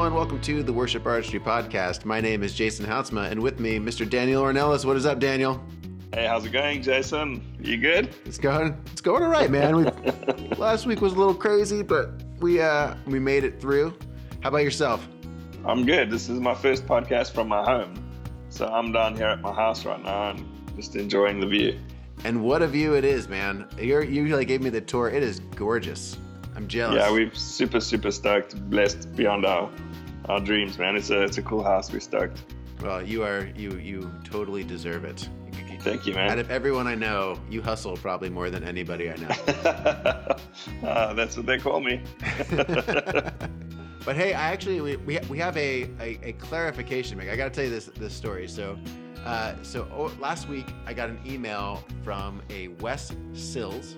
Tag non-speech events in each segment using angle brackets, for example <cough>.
Everyone, welcome to the Worship Artistry Podcast. My name is Jason Houtsma, and with me, Mr. Daniel Ornelas. What is up, Daniel? Hey, how's it going, Jason? You good? It's going. It's going all right, man. We, <laughs> last week was a little crazy, but we uh we made it through. How about yourself? I'm good. This is my first podcast from my home, so I'm down here at my house right now and just enjoying the view. And what a view it is, man! You're, you like gave me the tour. It is gorgeous. I'm jealous. Yeah, we're super super stoked, blessed beyond our our dreams, man. It's a it's a cool house. We're stoked. Well, you are you you totally deserve it. Thank you, man. Out of everyone I know, you hustle probably more than anybody I know. <laughs> uh, that's what they call me. <laughs> but hey, I actually we, we, we have a, a, a clarification make. I got to tell you this this story. So uh, so oh, last week I got an email from a Wes Sills,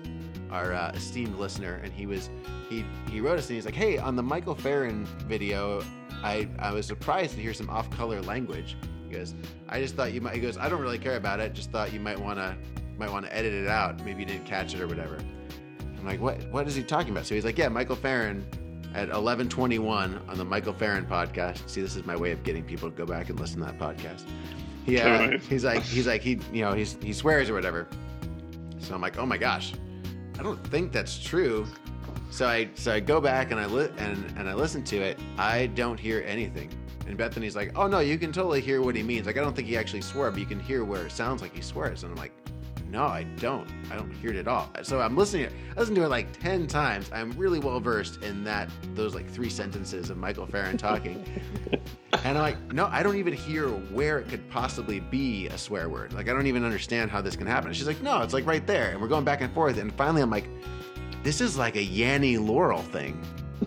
our uh, esteemed listener, and he was he he wrote us and he's like, hey, on the Michael Farren video, I I was surprised to hear some off color language. He goes, I just thought you might. He goes, I don't really care about it. Just thought you might want to might want to edit it out. Maybe you didn't catch it or whatever. I'm like, what what is he talking about? So he's like, yeah, Michael Farren at 11:21 on the Michael Farren podcast. See, this is my way of getting people to go back and listen to that podcast. Yeah, uh, he's like he's like he you know he's he swears or whatever. So I'm like, oh my gosh, I don't think that's true. So I so I go back and I li- and and I listen to it. I don't hear anything. And Bethany's like, oh no, you can totally hear what he means. Like I don't think he actually swore, but you can hear where it sounds like he swears. And I'm like, no, I don't. I don't hear it at all. So I'm listening. I listened to it like ten times. I'm really well versed in that those like three sentences of Michael Farren talking. <laughs> and I'm like, no, I don't even hear where it could possibly be a swear word. Like I don't even understand how this can happen. And she's like, no, it's like right there. And we're going back and forth. And finally, I'm like, this is like a Yanny Laurel thing.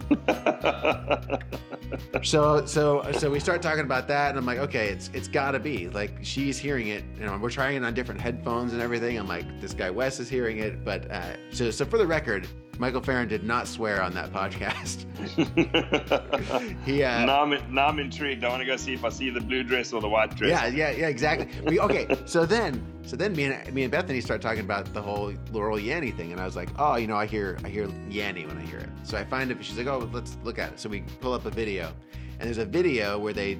<laughs> so so so we start talking about that and i'm like okay it's it's gotta be like she's hearing it you know we're trying it on different headphones and everything i'm like this guy wes is hearing it but uh so so for the record michael farren did not swear on that podcast <laughs> he uh now I'm, now I'm intrigued i want to go see if i see the blue dress or the white dress yeah yeah yeah exactly we okay so then so then me and me and Bethany start talking about the whole Laurel Yanny thing, and I was like, oh, you know, I hear I hear Yanny when I hear it. So I find it. She's like, oh, let's look at it. So we pull up a video, and there's a video where they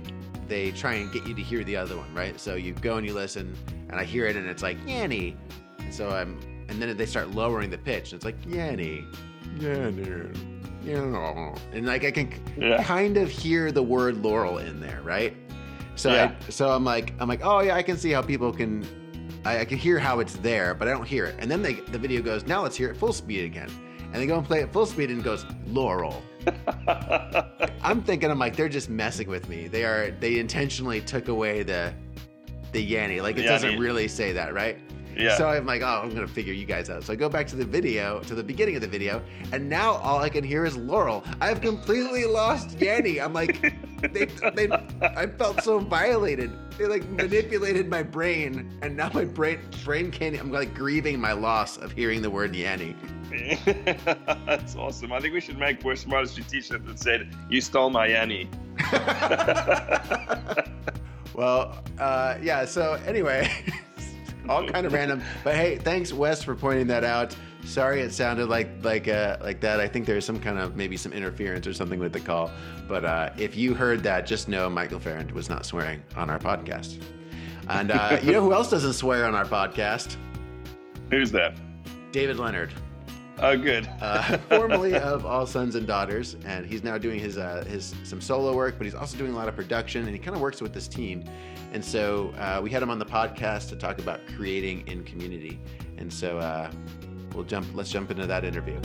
they try and get you to hear the other one, right? So you go and you listen, and I hear it, and it's like Yanny. And so I'm, and then they start lowering the pitch, and it's like Yanny, Yanny, Yanny, and like I can yeah. kind of hear the word Laurel in there, right? So yeah. I, so I'm like I'm like, oh yeah, I can see how people can I, I can hear how it's there, but I don't hear it. And then they, the video goes, now let's hear it full speed again. And they go and play it full speed and it goes, Laurel. <laughs> I'm thinking, I'm like, they're just messing with me. They are, they intentionally took away the, the Yanny. Like it Yanny. doesn't really say that, right? Yeah. So I'm like, oh, I'm gonna figure you guys out. So I go back to the video, to the beginning of the video, and now all I can hear is Laurel. I've completely lost Yanny. I'm like, <laughs> they, they, I felt so violated. They like manipulated my brain, and now my brain, brain can't. I'm like grieving my loss of hearing the word Yanny. <laughs> That's awesome. I think we should make Artistry t-shirt that said, "You stole my Yanny." <laughs> well, uh, yeah. So anyway all kind of random. But hey, thanks Wes for pointing that out. Sorry, it sounded like like uh, like that. I think there's some kind of maybe some interference or something with the call. But uh, if you heard that, just know Michael Farren was not swearing on our podcast. And uh, you know who else doesn't swear on our podcast? Who's that? David Leonard. Oh, good. <laughs> uh, formerly of All Sons and Daughters, and he's now doing his uh, his some solo work, but he's also doing a lot of production, and he kind of works with this team. And so uh, we had him on the podcast to talk about creating in community. And so uh, we'll jump. Let's jump into that interview.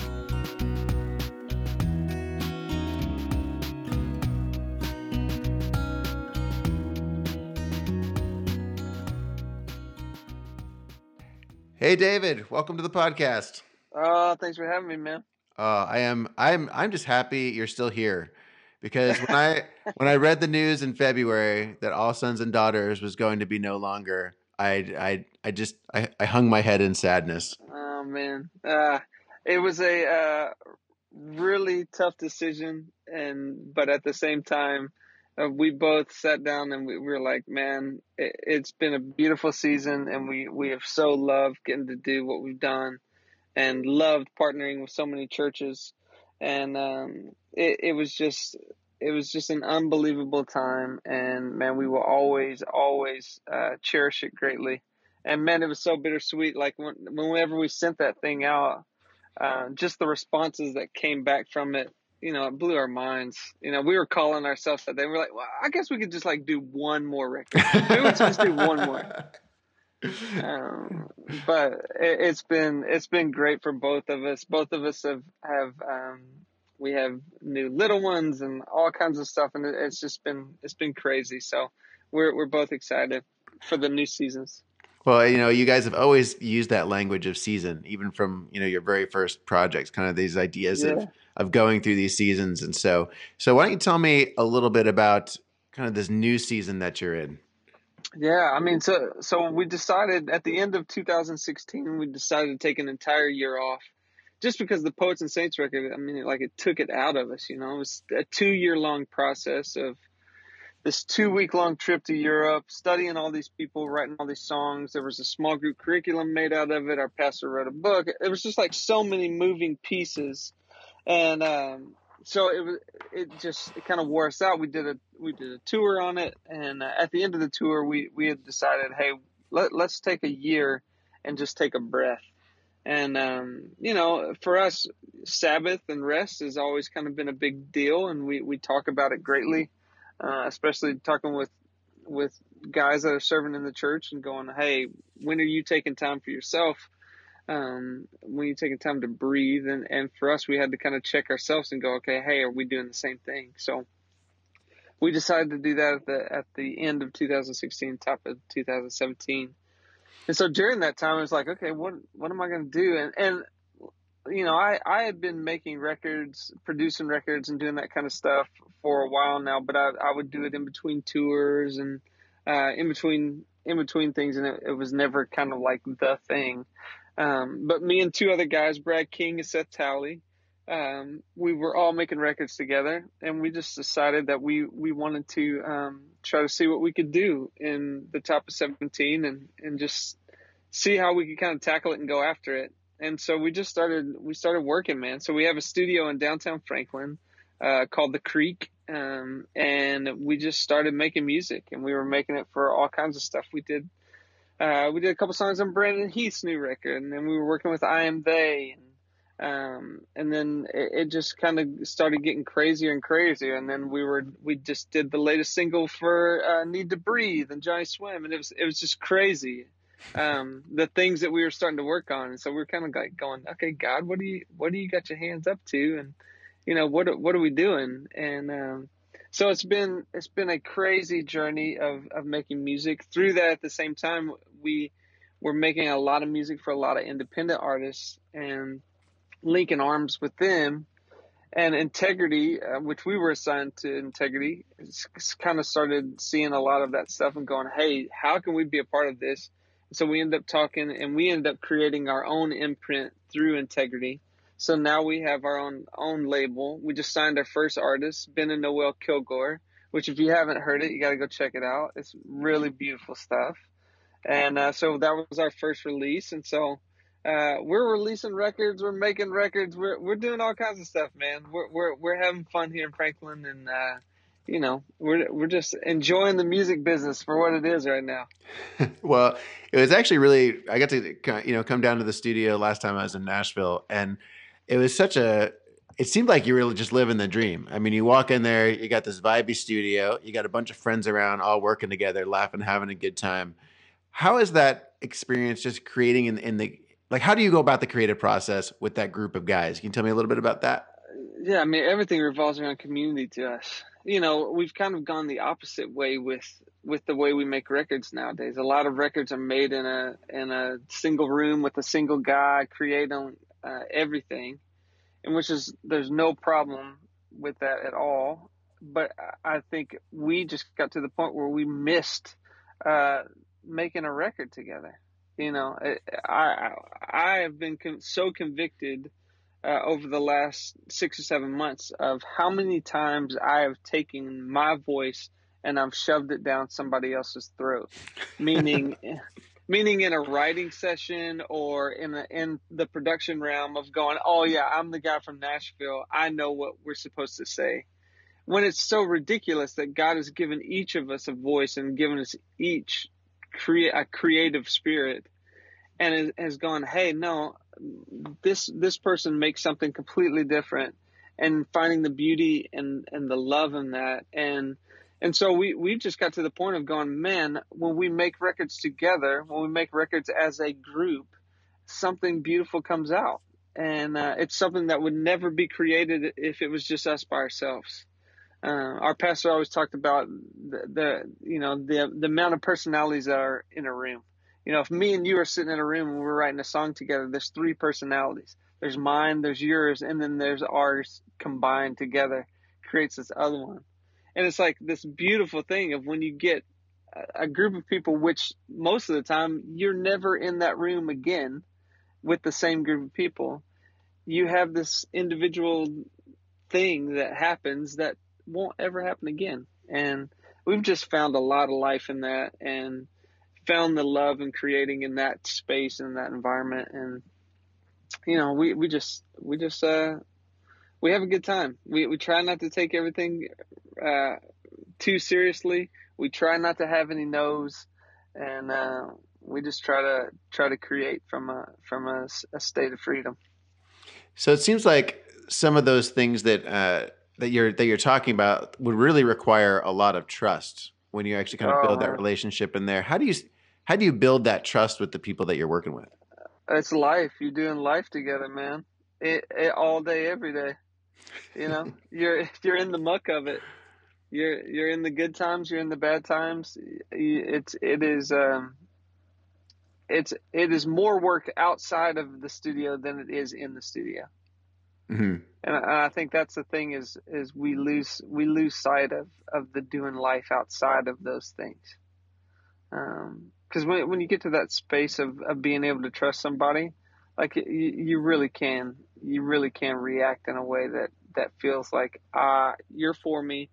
Hey, David. Welcome to the podcast. Oh, thanks for having me, man. Uh, I am. I'm. I'm just happy you're still here because when I <laughs> when I read the news in February that All Sons and Daughters was going to be no longer, I I I just I, I hung my head in sadness. Oh man, uh, it was a uh, really tough decision, and but at the same time, uh, we both sat down and we, we were like, man, it, it's been a beautiful season, and we we have so loved getting to do what we've done, and loved partnering with so many churches and um, it, it was just it was just an unbelievable time, and man, we will always, always uh, cherish it greatly. And man, it was so bittersweet. Like when, whenever we sent that thing out, uh, just the responses that came back from it, you know, it blew our minds. You know, we were calling ourselves that. They were like, well, I guess we could just like do one more record. <laughs> We just do one more. Um, but it, has been it's been great for both of us. Both of us have have um, we have new little ones and all kinds of stuff, and it's just been it's been crazy. So we're we're both excited for the new seasons. Well, you know, you guys have always used that language of season, even from you know your very first projects, kind of these ideas yeah. of of going through these seasons. And so, so why don't you tell me a little bit about kind of this new season that you're in? Yeah, I mean, so so we decided at the end of 2016, we decided to take an entire year off, just because the Poets and Saints record. I mean, like it took it out of us. You know, it was a two year long process of this two week long trip to Europe, studying all these people, writing all these songs. There was a small group curriculum made out of it. Our pastor wrote a book. It was just like so many moving pieces, and um, so it. It just it kind of wore us out. We did a we did a tour on it, and uh, at the end of the tour, we we had decided, hey, let let's take a year and just take a breath. And um, you know, for us, Sabbath and rest has always kind of been a big deal, and we we talk about it greatly uh, especially talking with with guys that are serving in the church and going, hey, when are you taking time for yourself? Um, when you taking time to breathe? And, and for us, we had to kind of check ourselves and go, okay, hey, are we doing the same thing? So we decided to do that at the, at the end of 2016, top of 2017. And so during that time, I was like, okay, what, what am I going to do? And, and you know, I, I had been making records, producing records and doing that kind of stuff for a while now, but I, I would do it in between tours and uh, in between in between things, and it, it was never kind of like the thing. Um, but me and two other guys, Brad King and Seth Talley, um, we were all making records together, and we just decided that we we wanted to um, try to see what we could do in the top of 17, and and just see how we could kind of tackle it and go after it. And so we just started we started working man. So we have a studio in downtown franklin uh, called the Creak um, and we just started making music and we were making it for all kinds of stuff. We did uh, we did a couple songs on brandon heath's new record and then we were working with i am they and um, and then it, it just kind of started getting crazier and crazier and then we were we just did the latest single for uh, NEEDTOBREATHE and Johnnyswim and it was it was just crazy um, the things that we were starting to work on. And so we are kind of like going, okay, God, what do you, what do you got your hands up to? And, you know, what, what are we doing? And, um, so it's been, it's been a crazy journey of, of making music through that. At the same time, we were making a lot of music for a lot of independent artists and linking arms with them and integrity, uh, which we were assigned to integrity, kind of started seeing a lot of that stuff and going, Hey, how can we be a part of this? So we end up talking and we end up creating our own imprint through integrity. So now we have our own own label. We just signed our first artist, Ben and Noelle Kilgore, which if you haven't heard it, you got to go check it out. It's really beautiful stuff. And uh, so that was our first release. And so uh, we're releasing records, we're making records, we're we're doing all kinds of stuff, man. We're we're we're having fun here in Franklin, and uh, you know, we're we're just enjoying the music business for what it is right now. <laughs> well, it was actually really I got to you know come down to the studio last time I was in Nashville, and it was such a. It seemed like you were just living the dream. I mean, you walk in there, you got this vibey studio, you got a bunch of friends around, all working together, laughing, having a good time. How is that experience just creating in, in the like? How do you go about the creative process with that group of guys? Can you tell me a little bit about that? Yeah, I mean, everything revolves around community to us you know we've kind of gone the opposite way with with the way we make records nowadays a lot of records are made in a in a single room with a single guy creating uh, everything and which is there's no problem with that at all but i think we just got to the point where we missed uh, making a record together you know i i have been so convicted uh, over the last six or seven months of how many times I have taken my voice and I've shoved it down somebody else's throat, meaning. <laughs> meaning in a writing session or in the in the production realm of going, oh yeah, I'm the guy from Nashville. I know what we're supposed to say. when it's so ridiculous that God has given each of us a voice and given us each create a creative spirit and has gone, hey, no, this this person makes something completely different, and finding the beauty and and the love in that, and and so we we just got to the point of going, man, when we make records together, when we make records as a group, something beautiful comes out, and uh, it's something that would never be created if it was just us by ourselves. Uh, our pastor always talked about the, the, you know the the amount of personalities that are in a room. You know, if me and you are sitting in a room and we're writing a song together, there's three personalities. There's mine, there's yours, and then there's ours combined together creates this other one. And it's like this beautiful thing of when you get a group of people, which most of the time you're never in that room again with the same group of people. You have this individual thing that happens that won't ever happen again. And we've just found a lot of life in that and found the love and creating in that space and that environment. And, you know, we, we just, we just, uh, we have a good time. We, we try not to take everything, uh, too seriously. We try not to have any no's and, uh, we just try to try to create from a from a, a state of freedom. So it seems like some of those things that uh, that you're that you're talking about would really require a lot of trust when you actually kind of build that oh. relationship in there. How do you how do you build that trust with the people that you're working with? It's life. You're doing life together, man. It, it all day, every day. You know, you're <laughs> you're in the muck of it. You're you're in the good times. You're in the bad times. It's it is um, it's it is more work outside of the studio than it is in the studio. Mm-hmm. And, I, think that's the thing is is we lose we lose sight of of the doing life outside of those things. Because um, when when you get to that space of of being able to trust somebody, like you, you really can you really can react in a way that that feels like ah uh, you're for me.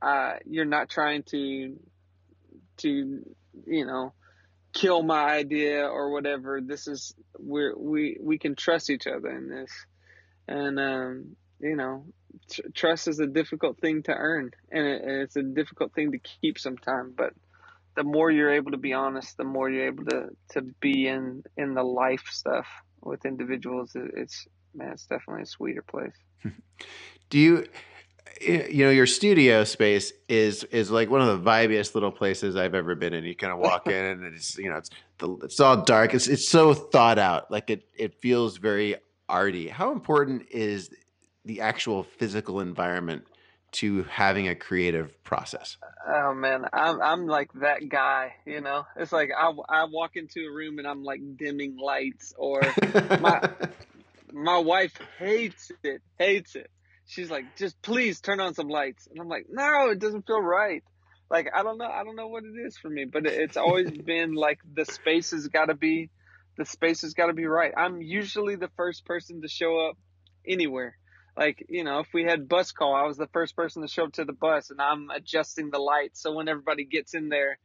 Uh, you're not trying to to you know kill my idea or whatever. This is we we we can trust each other in this and um, you know, tr- trust is a difficult thing to earn, and, it, and it's a difficult thing to keep sometimes. But the more you're able to be honest, the more you're able to to be in in the life stuff with individuals. It's man, it's definitely a sweeter place. <laughs> Do you? Eh, you know your studio space is is like one of the vibiest little places I've ever been in. You kind of walk in and it's you know it's the, it's all dark. It's it's so thought out. Like it it feels very arty. How important is the actual physical environment to having a creative process? Oh man, I'm I'm like that guy. You know, it's like I I walk into a room and I'm like dimming lights, or my <laughs> my wife hates it, hates it. She's like, just please turn on some lights, and I'm like, no, it doesn't feel right. Like I don't know, I don't know what it is for me, but it's always <laughs> been like the space has got to be the space has got to be right. I'm usually the first person to show up anywhere. Like, you know, if we had bus call, I was the first person to show up to the bus and I'm adjusting the lights. So when everybody gets in there,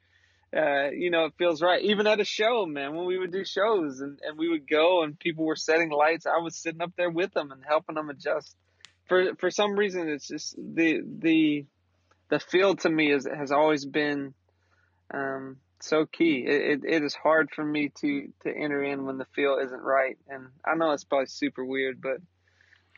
uh, you know, it feels right. Even at a show, man, when we would do shows and, and we would go and people were setting lights, I was sitting up there with them and helping them adjust. For, for some reason, it's just the, the, the feel to me is, has always been, um, so key. It, it, it is hard for me to to enter in when the feel isn't right, and I know it's probably super weird, but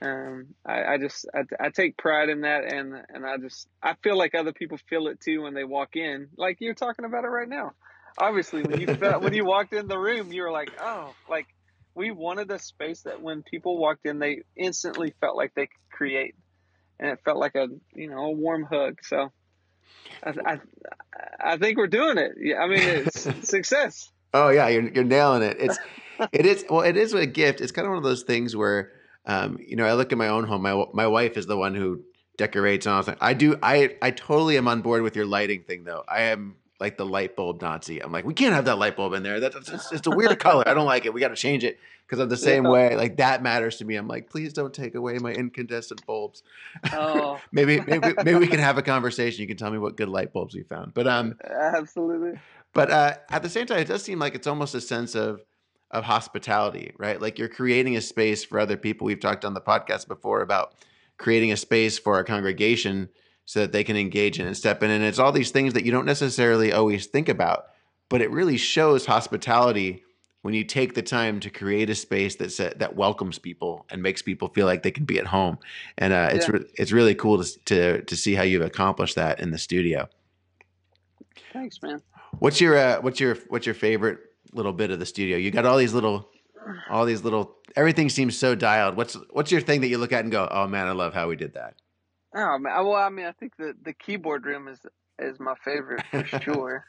um, I, I just I, I take pride in that, and and I just I feel like other people feel it too when they walk in, like you're talking about it right now. Obviously, when you <laughs> felt when you walked in the room, you were like, oh, like we wanted a space that when people walked in, they instantly felt like they could create, and it felt like a you know a warm hug. So I, I, I think we're doing it. Yeah, I mean, it's <laughs> success. Oh yeah, you're you're nailing it. It's it is well, it is a gift. It's kind of one of those things where, um, you know, I look at my own home. My my wife is the one who decorates and all that. I do. I I totally am on board with your lighting thing though. I am like the light bulb Nazi. I'm like, we can't have that light bulb in there. That's it's, it's a weird <laughs> color. I don't like it. We got to change it because I'm the same yeah. way. Like that matters to me. I'm like, please don't take away my incandescent bulbs. Oh. <laughs> maybe maybe maybe we can have a conversation. You can tell me what good light bulbs you found. But um, absolutely. But uh, at the same time, it does seem like it's almost a sense of of hospitality, right? Like you're creating a space for other people. We've talked on the podcast before about creating a space for our congregation so that they can engage in and step in. And it's all these things that you don't necessarily always think about, but it really shows hospitality when you take the time to create a space that's that welcomes people and makes people feel like they can be at home. And uh, it's re- it's really cool to, to to see how you've accomplished that in the studio. Thanks, man. What's your uh, what's your what's your favorite little bit of the studio? You got all these little all these little everything seems so dialed. What's what's your thing that you look at and go, "Oh man, I love how we did that." Oh man, well, I mean, I think the the keyboard room is is my favorite for <laughs> sure.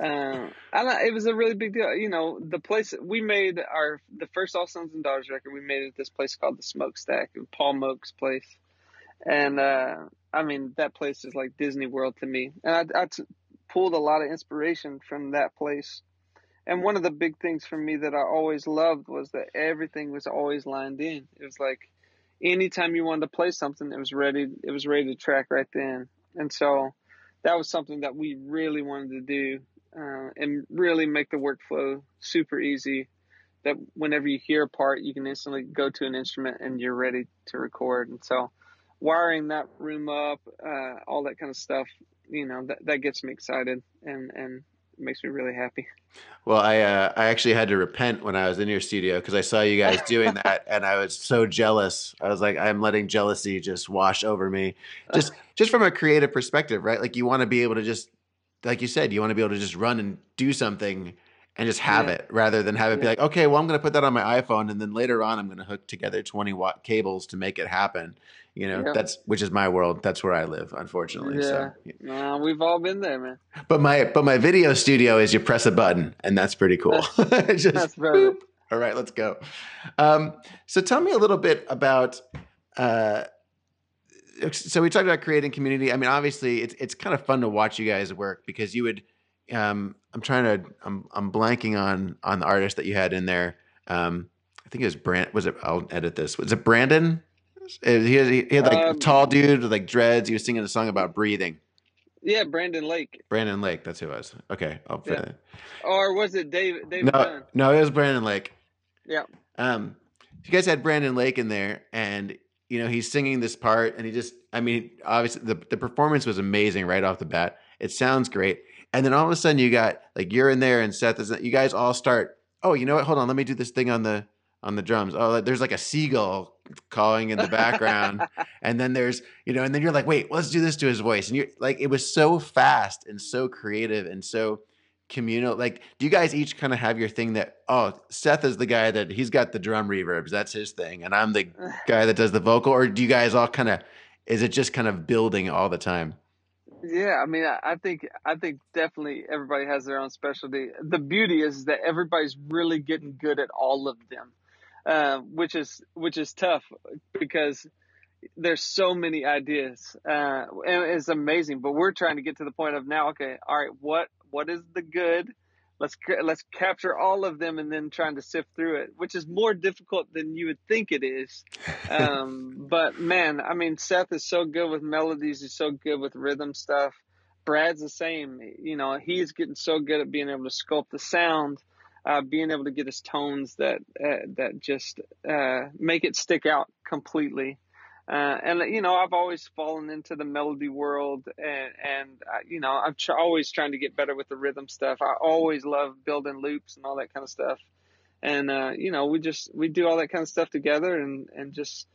Um, it was a really big deal. You know, the place we made our the first All Sons and Daughters record. We made it at this place called the Smoakstack, and Paul Moak's place, and uh, I mean that place is like Disney World to me. And I, I t- pulled a lot of inspiration from that place. And one of the big things for me that I always loved was that everything was always lined in. It was like anytime you wanted to play something, it was ready. It was ready to track right then. And so that was something that we really wanted to do uh, and really make the workflow super easy. That whenever you hear a part, you can instantly go to an instrument and you're ready to record. And so, wiring that room up, uh, all that kind of stuff, you know, that that gets me excited and and makes me really happy. Well, I uh, I actually had to repent when I was in your studio because I saw you guys doing <laughs> that, and I was so jealous. I was like, I'm letting jealousy just wash over me, just just from a creative perspective, right? Like you want to be able to just, like you said, you want to be able to just run and do something and just have yeah. it rather than have it yeah. be like, okay, well, I'm going to put that on my iPhone, and then later on, I'm going to hook together 20 watt cables to make it happen. You know, yeah. that's which is my world. That's where I live, unfortunately. Yeah, so, yeah. we've all been there, man. But my but my video studio is you press a button, and that's pretty cool. That's, <laughs> just, that's very. All right, let's go. Um, so tell me a little bit about. Uh, so we talked about creating community. I mean, obviously, it's it's kind of fun to watch you guys work because you would. Um, I'm trying to. I'm I'm blanking on on the artist that you had in there. Um, I think it was Brand. Was it? I'll edit this. Was it Brandon? He had, he had like um, a tall dude with like dreads. He was singing a song about breathing. Yeah, Brandon Lake. Brandon Lake, that's who it was. Okay, I'll yeah. Or was it? David no, Dunn? no, it was Brandon Lake. Yeah. Um, you guys had Brandon Lake in there, and you know he's singing this part, and he just, I mean, obviously the the performance was amazing right off the bat. It sounds great, and then all of a sudden you got like you're in there, and Seth is. You guys all start. Oh, you know what? Hold on, let me do this thing on the on the drums. Oh, there's like a seagull calling in the background. <laughs> and then there's, you know, and then you're like, wait, let's do this to his voice. And you're like, it was so fast and so creative and so communal. Like, do you guys each kind of have your thing that, oh, Seth is the guy that he's got the drum reverbs, that's his thing. And I'm the <sighs> guy that does the vocal? Or do you guys all kind of, is it just kind of building all the time? Yeah, I mean, I think I think definitely everybody has their own specialty. The beauty is that everybody's really getting good at all of them. Uh, which is which is tough because there's so many ideas uh, and it's amazing. But we're trying to get to the point of now. Okay, all right, what what is the good? Let's let's capture all of them and then trying to sift through it, which is more difficult than you would think it is. <laughs> Um, but man, I mean, Seth is so good with melodies. He's so good with rhythm stuff. Brad's the same. You know, he's getting so good at being able to sculpt the sound uh, being able to get us tones that uh, that just uh, make it stick out completely. Uh, and you know, I've always fallen into the melody world, and and uh, you know, I'm tr- always trying to get better with the rhythm stuff. I always love building loops and all that kind of stuff. And uh, you know, we just we do all that kind of stuff together, and and just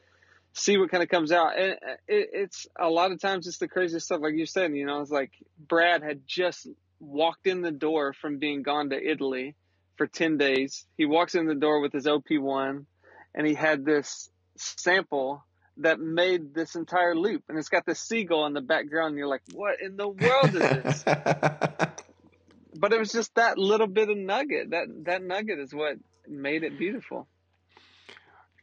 see what kind of comes out. And it, it's a lot of times it's the craziest stuff, like you said. You know, it's like Brad had just walked in the door from being gone to Italy for 10 days. He walks in the door with his OP1 and he had this sample that made this entire loop and it's got this seagull in the background and you're like, what in the world is this? <laughs> but it was just that little bit of nugget. That that nugget is what made it beautiful.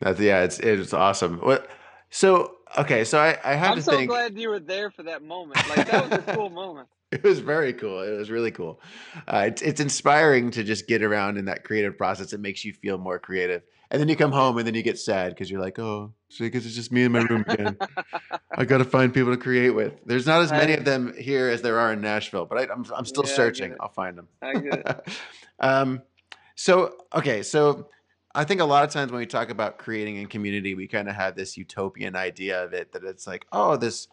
That's yeah, it's it's awesome. What so okay, so I, I have I'm to so think glad you were there for that moment. Like that was a cool <laughs> moment. <laughs> It was very cool. It was really cool. Uh, it's it's inspiring to just get around in that creative process. It makes you feel more creative, and then you come home and then you get sad because you're like, oh, because it's just me in my room again. I got to find people to create with. There's not as many of them here as there are in Nashville, but I, am I'm, I'm still yeah, searching. I'll find them. I get it. <laughs> um, so okay, so I think a lot of times when we talk about creating a community, we kind of have this utopian idea of it that it's like, oh, this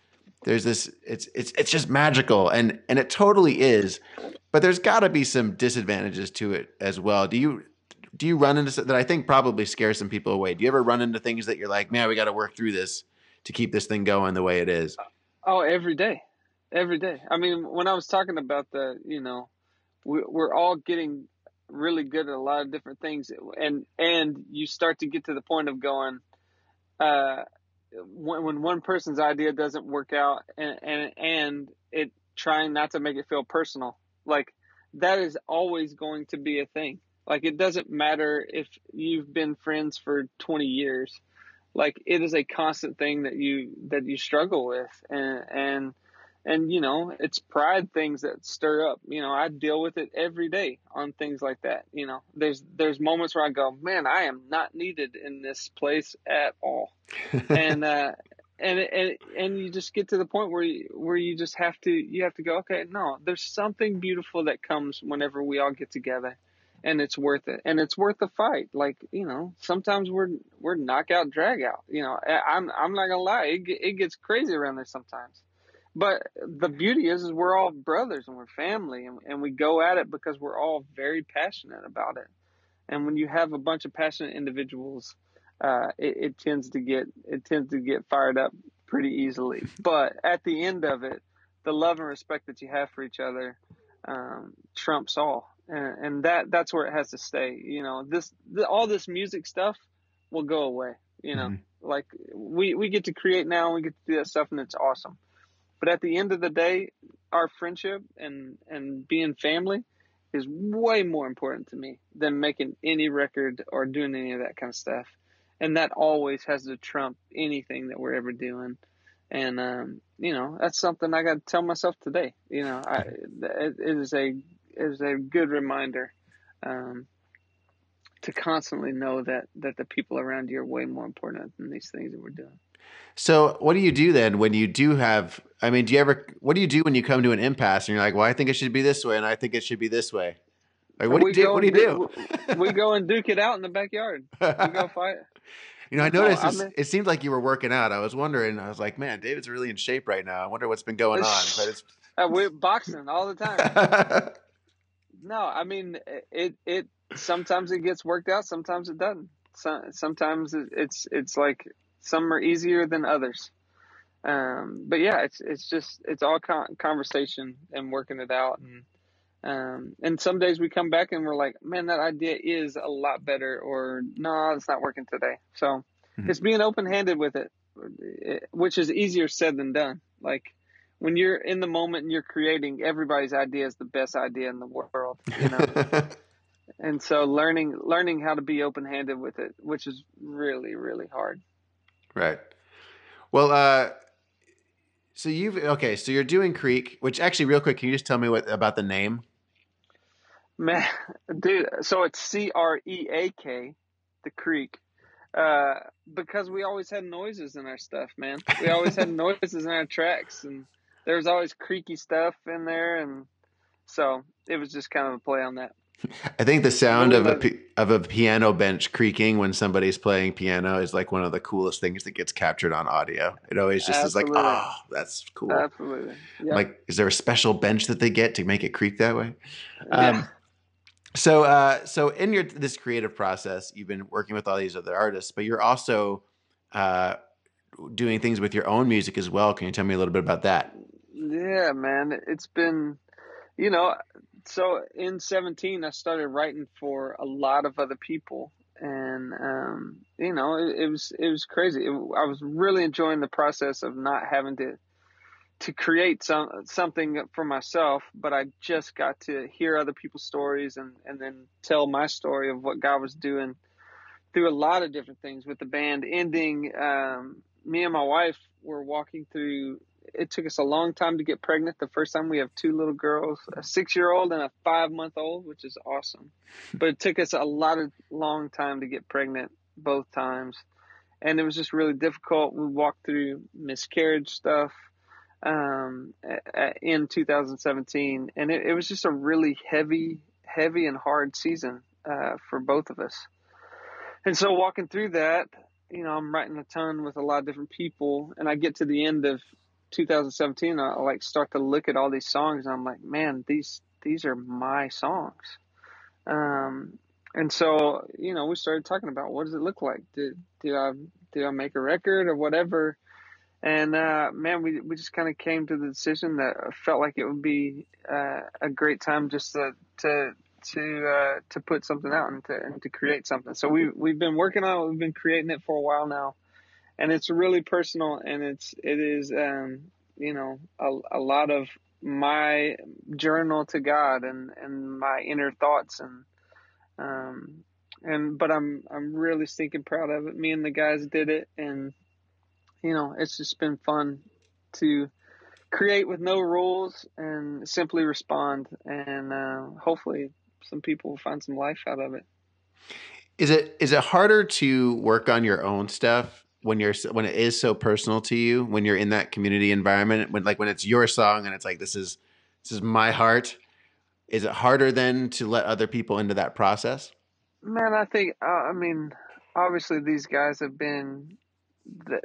there's this it's it's it's just magical and and it totally is. But there's got to be some disadvantages to it as well. Do you do you run into that I think probably scares some people away? Do you ever run into things that you're like, man, we got to work through this to keep this thing going the way it is? Oh, every day, every day. I mean, when I was talking about the, you know, we, we're all getting really good at a lot of different things, and and you start to get to the point of going, uh, when, when one person's idea doesn't work out, and and and it trying not to make it feel personal, like that is always going to be a thing. Like it doesn't matter if you've been friends for 20 years like it is a constant thing that you that you struggle with and and and you know it's pride things that stir up. You know i deal with it every day on things like that you know. There's there's moments where i go man i am not needed in this place at all. <laughs> And uh and and and you just get to the point where you, where you just have to you have to go okay no there's something beautiful that comes whenever we all get together and it's worth it and it's worth the fight. Like you know sometimes we're we're knockout drag out you know. I'm i'm not gonna lie it, it gets crazy around there sometimes but the beauty is is we're all brothers and we're family and, and we go at it because we're all very passionate about it and when you have a bunch of passionate individuals uh, it, it tends to get it tends to get fired up pretty easily <laughs> but at the end of it the love and respect that you have for each other um, trumps all and, and that that's where it has to stay. You know, this the, all this music stuff will go away. You know, mm-hmm. like we we get to create now, we get to do that stuff, and it's awesome. But at the end of the day, our friendship and and being family is way more important to me than making any record or doing any of that kind of stuff. And that always has to trump anything that we're ever doing. And um, you know, that's something I got to tell myself today. You know, I it, it is a is a good reminder um, to constantly know that that the people around you are way more important than these things that we're doing. So, what do you do then when you do have? I mean, do you ever? What do you do when you come to an impasse and you're like, "Well, I think it should be this way, and I think it should be this way." Like, what do you do? What do you do? we go and duke it out in the backyard. We go <laughs> fight. You know, I noticed no, it seemed like you were working out. I was wondering. I was like, man, David's really in shape right now. I wonder what's been going <laughs> on. But it's uh, we're boxing all the time. <laughs> no, I mean it. It sometimes it gets worked out, sometimes it doesn't. So, sometimes it's it's like some are easier than others. Um, but yeah, it's it's just it's all con- conversation and working it out, and um, and some days we come back and we're like, man, that idea is a lot better, or no, it's not working today. So mm-hmm. it's being open handed with it, which is easier said than done. Like when you're in the moment and you're creating, everybody's idea is the best idea in the world, you know. <laughs> and so learning learning how to be open handed with it, which is really really hard. Right. Well, uh, so you've okay. So you're doing Creak, which actually, real quick, can you just tell me what about the name? Man, dude. So it's C R E A K, the Creak. Uh, because we always had noises in our stuff, man. We always had <laughs> noises in our tracks, and there was always creaky stuff in there, and so it was just kind of a play on that. I think the sound of a of a piano bench creaking when somebody's playing piano is like one of the coolest things that gets captured on audio. It always just Absolutely. is like, oh, that's cool. Absolutely. Yep. Like, is there a special bench that they get to make it creak that way? Yeah. Um, so, uh, so in your this creative process, you've been working with all these other artists, but you're also uh, doing things with your own music as well. Can you tell me a little bit about that? Yeah, man. It's been, you know, so in 17, I started writing for a lot of other people. And, um, you know, it, it, was, it was crazy. It, I was really enjoying the process of not having to, to create some, something for myself, but I just got to hear other people's stories and, and then tell my story of what God was doing through a lot of different things with the band ending. Um, me and my wife were walking through it took us a long time to get pregnant. The first time we have two little girls, a six year old and a five month old, which is awesome. <laughs> But it took us a lot of long time to get pregnant both times. And it was just really difficult. We walked through miscarriage stuff um, in 2017, and it, it, was just a really heavy, heavy and hard season uh, for both of us. and so walking through that, you know, I'm writing a ton with a lot of different people, and I get to the end of 2017, I like start to look at all these songs, and I'm like, man, these these are my songs. Um, and so, you know, we started talking about what does it look like? Did did I did I make a record or whatever? And uh, man, we we just kind of came to the decision that I felt like it would be uh, a great time just to to to uh, to put something out and to and to create something. So we we've been working on it. We've been creating it for a while now, and it's really personal and it's it is um, you know a, a lot of my journal to God and and my inner thoughts and um and but I'm I'm really stinking proud of it. Me and the guys did it, and you know it's just been fun to create with no rules and simply respond, and uh, hopefully some people will find some life out of it. Is it is it harder to work on your own stuff when you're when it is so personal to you when you're in that community environment when like when it's your song and it's like this is this is my heart is it harder then to let other people into that process? Man i think uh, i mean obviously these guys have been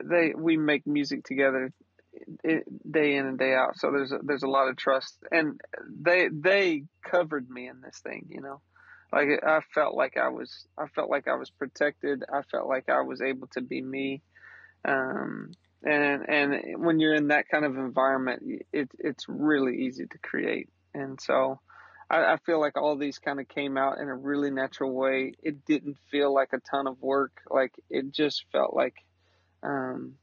they we make music together day in and day out. So there's a, there's a lot of trust and they they covered me in this thing you know like I felt like I was I felt like I was protected. I felt like I was able to be me. Um, and and when you're in that kind of environment, it it's really easy to create. And so I, I feel like all these kind of came out in a really natural way. It didn't feel like a ton of work. Like it just felt like um,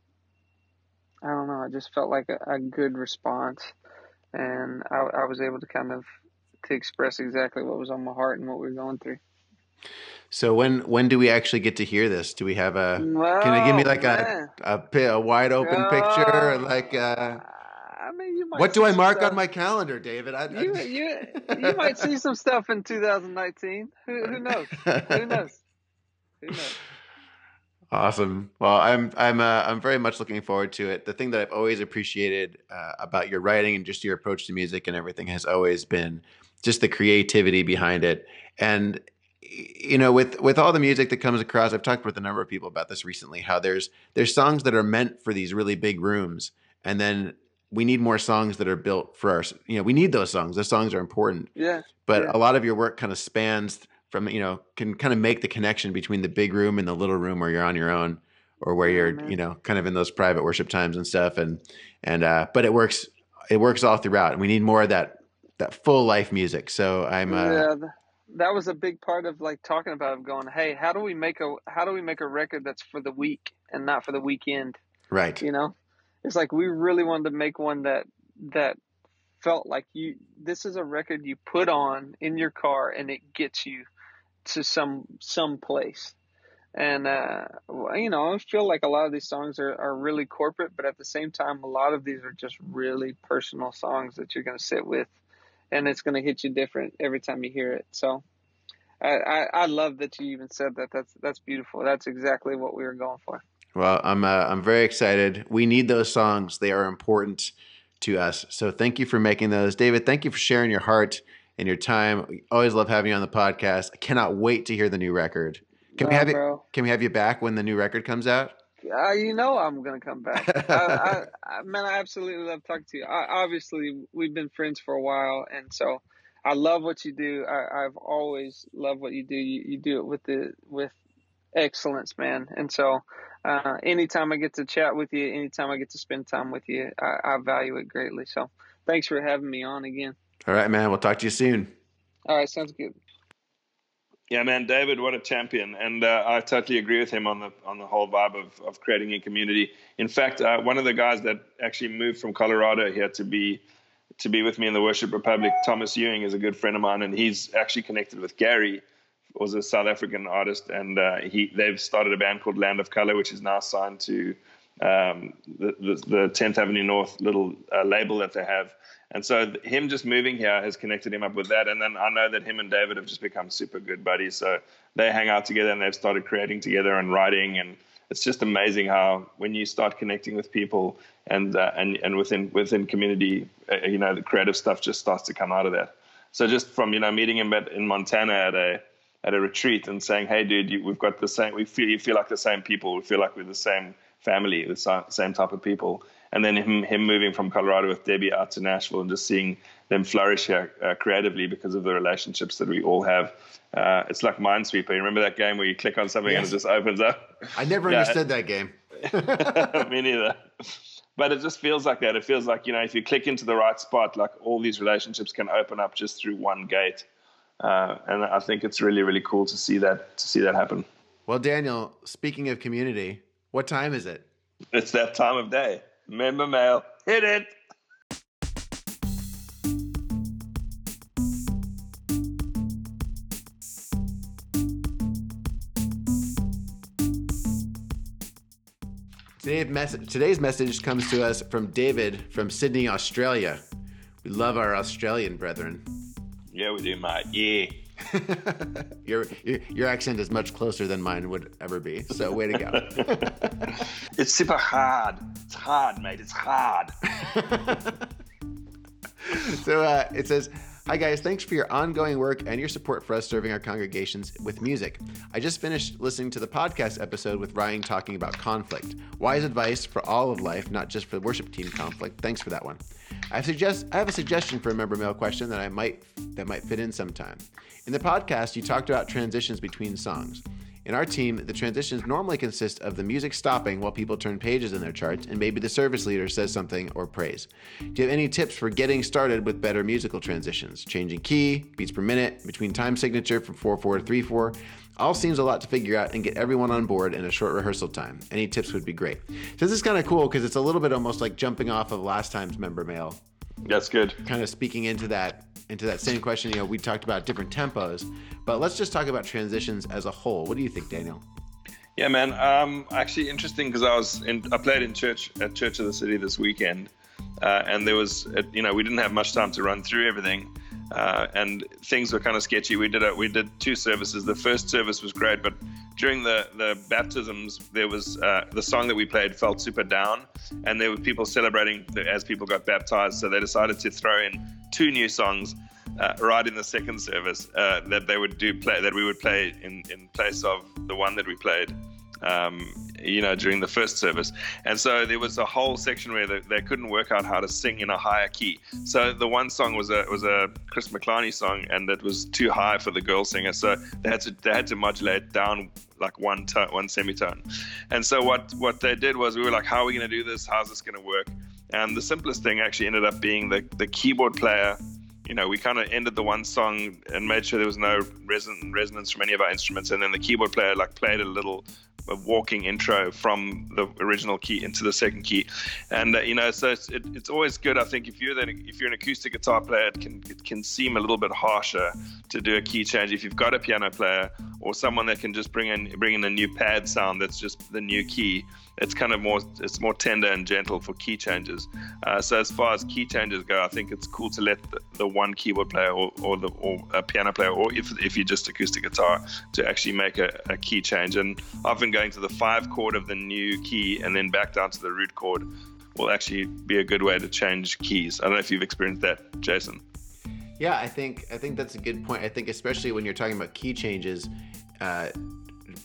I don't know. It just felt like a, a good response, and I, I was able to kind of to express exactly what was on my heart and what we were going through. So when when do we actually get to hear this? Do we have a? Can you give me like a, a, a wide open uh, picture? Like uh, I mean, you might. What do I mark stuff. on my calendar, David? I, you you <laughs> you might see some stuff in 2019. Who, who knows? Who knows? Who knows? Awesome. Well, I'm I'm uh, I'm very much looking forward to it. The thing that I've always appreciated uh, about your writing and just your approach to music and everything has always been just the creativity behind it. And you know, with with all the music that comes across, I've talked with a number of people about this recently. How there's there's songs that are meant for these really big rooms, and then we need more songs that are built for our. You know, we need those songs. Those songs are important. Yeah. But yeah. a lot of your work kind of spans from you know can kind of make the connection between the big room and the little room where you're on your own or where you're you know kind of in those private worship times and stuff and and uh but it works it works all throughout and we need more of that that full life music. So i'm uh yeah that was a big part of like talking about going hey how do we make a how do we make a record that's for the week and not for the weekend? Right. You know? It's like we really wanted to make one that that felt like you this is a record you put on in your car and it gets you to some some place. And uh, you know i feel like a lot of these songs are, are really corporate but at the same time a lot of these are just really personal songs that you're going to sit with and it's going to hit you different every time you hear it so I, I, I love that you even said that that's that's beautiful that's exactly what we were going for well i'm uh, i'm very excited we need those songs they are important to us so thank you for making those david thank you for sharing your heart and your time. We always love having you on the podcast. I cannot wait to hear the new record. Can we have you? Can we have you back when the new record comes out? Uh, you know I'm gonna come back. I, I, <laughs> I, man, I absolutely love talking to you. I, obviously, we've been friends for a while, and so I love what you do. I, have always loved what you do. You, you, do it with the with excellence, man. And so, uh, anytime I get to chat with you, anytime I get to spend time with you, I, I value it greatly. So, thanks for having me on again. All right, man. We'll talk to you soon. All right, sounds good. Yeah, man, David, what a champion, and uh, I totally agree with him on the on the whole vibe of, of creating a community. In fact, uh, one of the guys that actually moved from Colorado here to be to be with me in the Worship Republic, Thomas Ewing, is a good friend of mine, and he's actually connected with Gary, was a South African artist, and uh, he they've started a band called Land of Color, which is now signed to um, the, the, the 10th Avenue North little uh, label that they have. And so him just moving here has connected him up with that. And then I know that him and David have just become super good buddies. So they hang out together and they've started creating together and writing. And it's just amazing how when you start connecting with people and uh, and and within within community, uh, you know, the creative stuff just starts to come out of that. So just from you know meeting him at, in Montana at a at a retreat and saying, "Hey, dude, you, we've got the same. We feel you feel like the same people. We feel like we're the same family, the same type of people." And then him him moving from Colorado with Debbie out to Nashville and just seeing them flourish here uh, creatively because of the relationships that we all have. Uh, it's like Minesweeper. You remember that game where you click on something yes. and it just opens up? I never yeah. understood that game. <laughs> Me neither. But it just feels like that. It feels like, you know, if you click into the right spot, like all these relationships can open up just through one gate. Uh, and I think it's really, really cool to see that to see that happen. Well, Daniel, speaking of community, what time is it? It's that time of day. Member mail. Hit it. Today's message, today's message comes to us from David from Sydney, Australia. We love our Australian brethren. Yeah, we do, mate. Yeah. <laughs> your, your, your accent is much closer than mine would ever be. So way to go. <laughs> it's super hard. It's hard, mate. It's hard. <laughs> so uh, it says, Hi, guys. Thanks for your ongoing work and your support for us serving our congregations with music. I just finished listening to the podcast episode with Ryan talking about conflict. Wise advice for all of life, not just for the worship team conflict. Thanks for that one. I suggest I have a suggestion for a member mail question that I might that might fit in sometime. In the podcast, you talked about transitions between songs. In our team, the transitions normally consist of the music stopping while people turn pages in their charts, and maybe the service leader says something or prays. Do you have any tips for getting started with better musical transitions? Changing key, beats per minute, between time signature from 4 4 to 3 4. All seems a lot to figure out and get everyone on board in a short rehearsal time. Any tips would be great. So this is kind of cool because it's a little bit almost like jumping off of last time's member mail. That's good. Kind of speaking into that into that same question. You know, we talked about different tempos, but let's just talk about transitions as a whole. What do you think, Daniel? Yeah, man. Um, actually, interesting because I was in, I played in church at Church of the City this weekend, uh, and there was, you know, we didn't have much time to run through everything, uh, and things were kind of sketchy. We did a, we did two services. The first service was great, but during the the baptisms, there was uh, the song that we played felt super down, and there were people celebrating as people got baptized. So they decided to throw in two new songs uh, right in the second service uh, that they would do play that we would play in in place of the one that we played um, you know, during the first service. And so there was a whole section where they, they, couldn't work out how to sing in a higher key. So the one song was a was a Chris McClarney song, and it was too high for the girl singer. So they had to they had to modulate down like one tone, one semitone. And so what what they did was we were like, how are we going to do this? How's this going to work? And the simplest thing actually ended up being the the keyboard player. You know, we kind of ended the one song and made sure there was no reson- resonance from any of our instruments, and then the keyboard player like played a little a walking intro from the original key into the second key, and uh, you know, so it's, it, it's always good. I think if you're then if you're an acoustic guitar player, it can it can seem a little bit harsher to do a key change. If you've got a piano player or someone that can just bring in bring in a new pad sound that's just the new key, it's kind of more it's more tender and gentle for key changes. Uh, so as far as key changes go, I think it's cool to let the, the one keyboard player or, or the or a piano player or if if you're just acoustic guitar to actually make a, a key change. And often going to the five chord of the new key and then back down to the root chord will actually be a good way to change keys. I don't know if you've experienced that, Jason. Yeah, I think I think that's a good point. I think especially when you're talking about key changes, uh,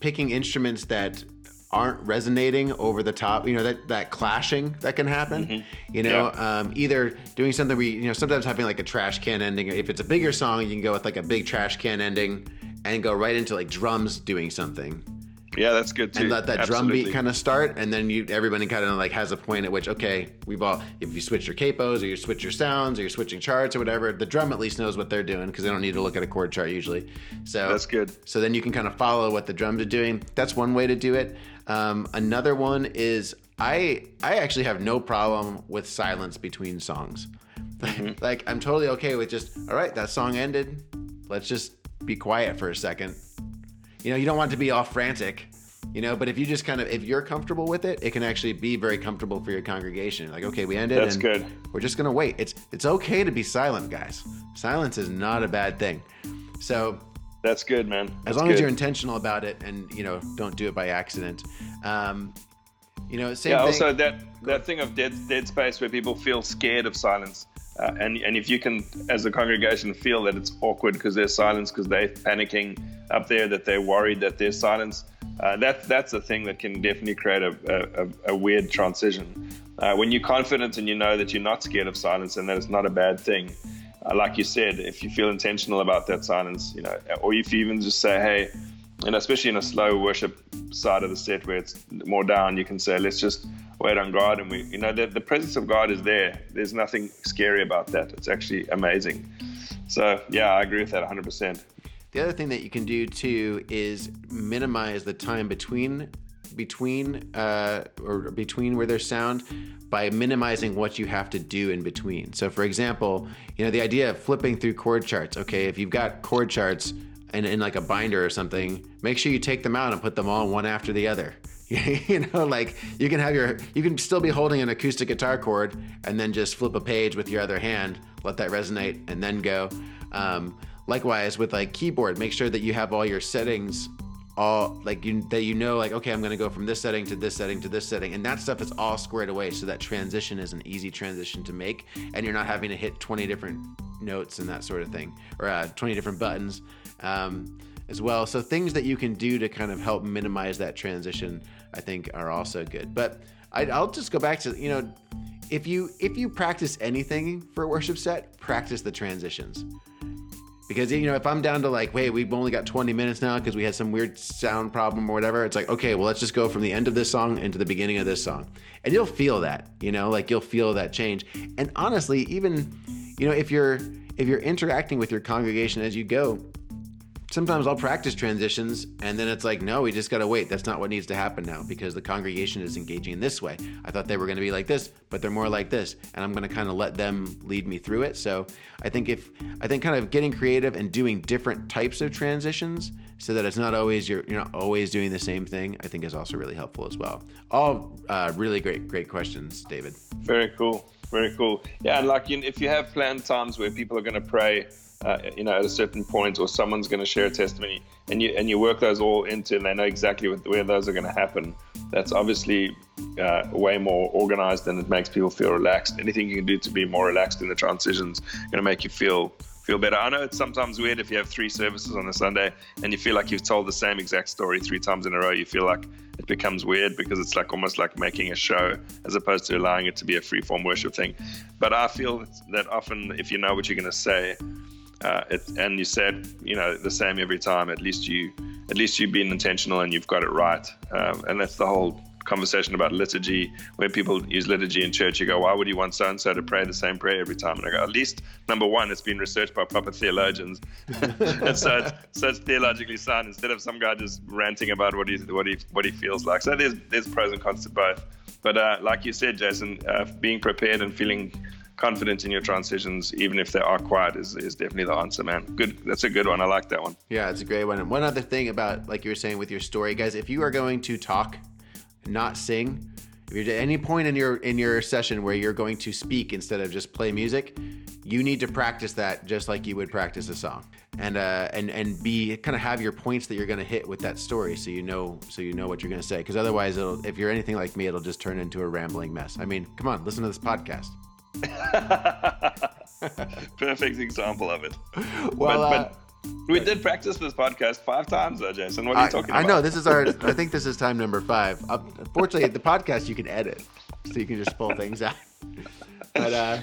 picking instruments that aren't resonating over the top you know that that clashing that can happen mm-hmm. you know yeah. um, either doing something we you know sometimes having like a trash can ending if it's a bigger song you can go with like a big trash can ending and go right into like drums doing something yeah, that's good too. And let that Absolutely. drum beat kind of start, and then you everybody kind of like has a point at which okay, we've all if you switch your capos or you switch your sounds or you're switching charts or whatever, the drum at least knows what they're doing because they don't need to look at a chord chart usually. So that's good. So then you can kind of follow what the drums are doing. That's one way to do it. Um, another one is I I actually have no problem with silence between songs. Mm-hmm. <laughs> like I'm totally okay with just all right, that song ended. Let's just be quiet for a second you know, you don't want to be all frantic, you know, but if you just kind of, if you're comfortable with it, it can actually be very comfortable for your congregation. Like, okay, we ended. That's good. We're just going to wait. It's, it's okay to be silent, guys. Silence is not a bad thing. So that's good, man. That's as long good. as you're intentional about it and, you know, don't do it by accident. Um, you know, same yeah, thing. also that, that thing of dead, dead space where people feel scared of silence Uh, and, and if you can, as a congregation, feel that it's awkward because there's silence, because they're panicking up there, that they're worried that there's silence, uh, that, that's a thing that can definitely create a, a, a weird transition. Uh, when you're confident and you know that you're not scared of silence and that it's not a bad thing, uh, like you said, if you feel intentional about that silence, you know, or if you even just say, hey, and especially in a slow worship side of the set where it's more down, you can say, let's just wait on God. And we, you know, the, the presence of God is there. There's nothing scary about that. It's actually amazing. So, yeah, I agree with that 100%. The other thing that you can do too is minimize the time between between uh, or between where there's sound by minimizing what you have to do in between. So, for example, you know the idea of flipping through chord charts. Okay, if you've got chord charts in, in like a binder or something, make sure you take them out and put them all one after the other. <laughs> you know, like you can have your, you can still be holding an acoustic guitar chord and then just flip a page with your other hand, let that resonate, and then go. Um, likewise, with like keyboard, make sure that you have all your settings all like you that you know like okay i'm going to go from this setting to this setting to this setting and that stuff is all squared away so that transition is an easy transition to make and you're not having to hit 20 different notes and that sort of thing or uh, 20 different buttons um, as well. So things that you can do to kind of help minimize that transition i think are also good. But I, i'll just go back to you know if you if you practice anything for a worship set practice the transitions. Because you know if i'm down to like wait we've only got 20 minutes now because we had some weird sound problem or whatever it's like okay well let's just go from the end of this song into the beginning of this song. And you'll feel that you know like you'll feel that change. And honestly even you know if you're if you're interacting with your congregation as you go sometimes I'll practice transitions and then it's like, no, we just got to wait. That's not what needs to happen now because the congregation is engaging in this way. I thought they were going to be like this, but they're more like this. And I'm going to kind of let them lead me through it. So I think if, I think kind of getting creative and doing different types of transitions so that it's not always, you're, you're not always doing the same thing, I think is also really helpful as well. All uh, really great, great questions, David. Very cool. Very cool. Yeah. And like, if you have planned times where people are going to pray, uh, you know, at a certain point, or someone's going to share a testimony, and you and you work those all into, and they know exactly what, where those are going to happen. That's obviously uh, way more organized, and it makes people feel relaxed. Anything you can do to be more relaxed in the transitions going to make you feel feel better. I know it's sometimes weird if you have three services on a Sunday and you feel like you've told the same exact story three times in a row. You feel like it becomes weird because it's like almost like making a show as opposed to allowing it to be a free form worship thing. But I feel that often if you know what you're going to say, uh, it, and you said you know the same every time. At least you at least you've been intentional and you've got it right. Um, and that's the whole conversation about liturgy, where people use liturgy in church. You go, why would you want so and so to pray the same prayer every time? And I go, at least number one, it's been researched by proper theologians, <laughs> and so it's, so it's theologically sound instead of some guy just ranting about what he what he what he feels like. So there's there's pros and cons to both. But uh, like you said, Jason, uh, being prepared and feeling confident in your transitions, even if they are quiet, is, is definitely the answer, man. Good. That's a good one. I like that one. Yeah, it's a great one. And one other thing about, like you were saying with your story, guys, if you are going to talk, not sing, if you're at any point in your in your session where you're going to speak instead of just play music, you need to practice that just like you would practice a song, and uh, and and be kind of have your points that you're going to hit with that story, so you know so you know what you're going to say. Because otherwise, if you're anything like me, it'll just turn into a rambling mess. I mean, come on, listen to this podcast. <laughs> Perfect example of it. <laughs> Well, but, but uh, we did practice this podcast five times, though, Jason. What are you talking I, about? I know this is our. <laughs> I think this is time number five. Uh, fortunately, the podcast you can edit, so you can just pull things out. But uh,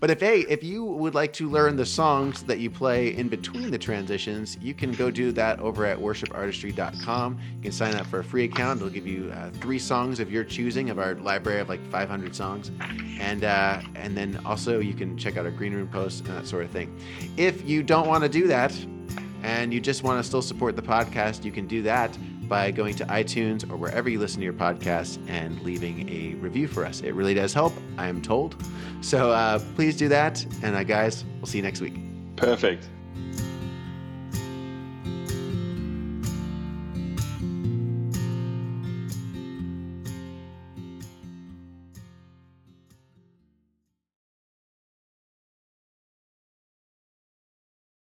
but if hey, if you would like to learn the songs that you play in between the transitions, you can go do that over at worshipartistry.com. You can sign up for a free account. It'll give you uh, three songs of your choosing of our library of like 500 songs, and uh, and then also you can check out our green room posts and that sort of thing. If you don't want to do that, and you just want to still support the podcast, you can do that by going to iTunes or wherever you listen to your podcasts and leaving a review for us. It really does help, I am told. So uh, please do that. And uh, guys, we'll see you next week. Perfect.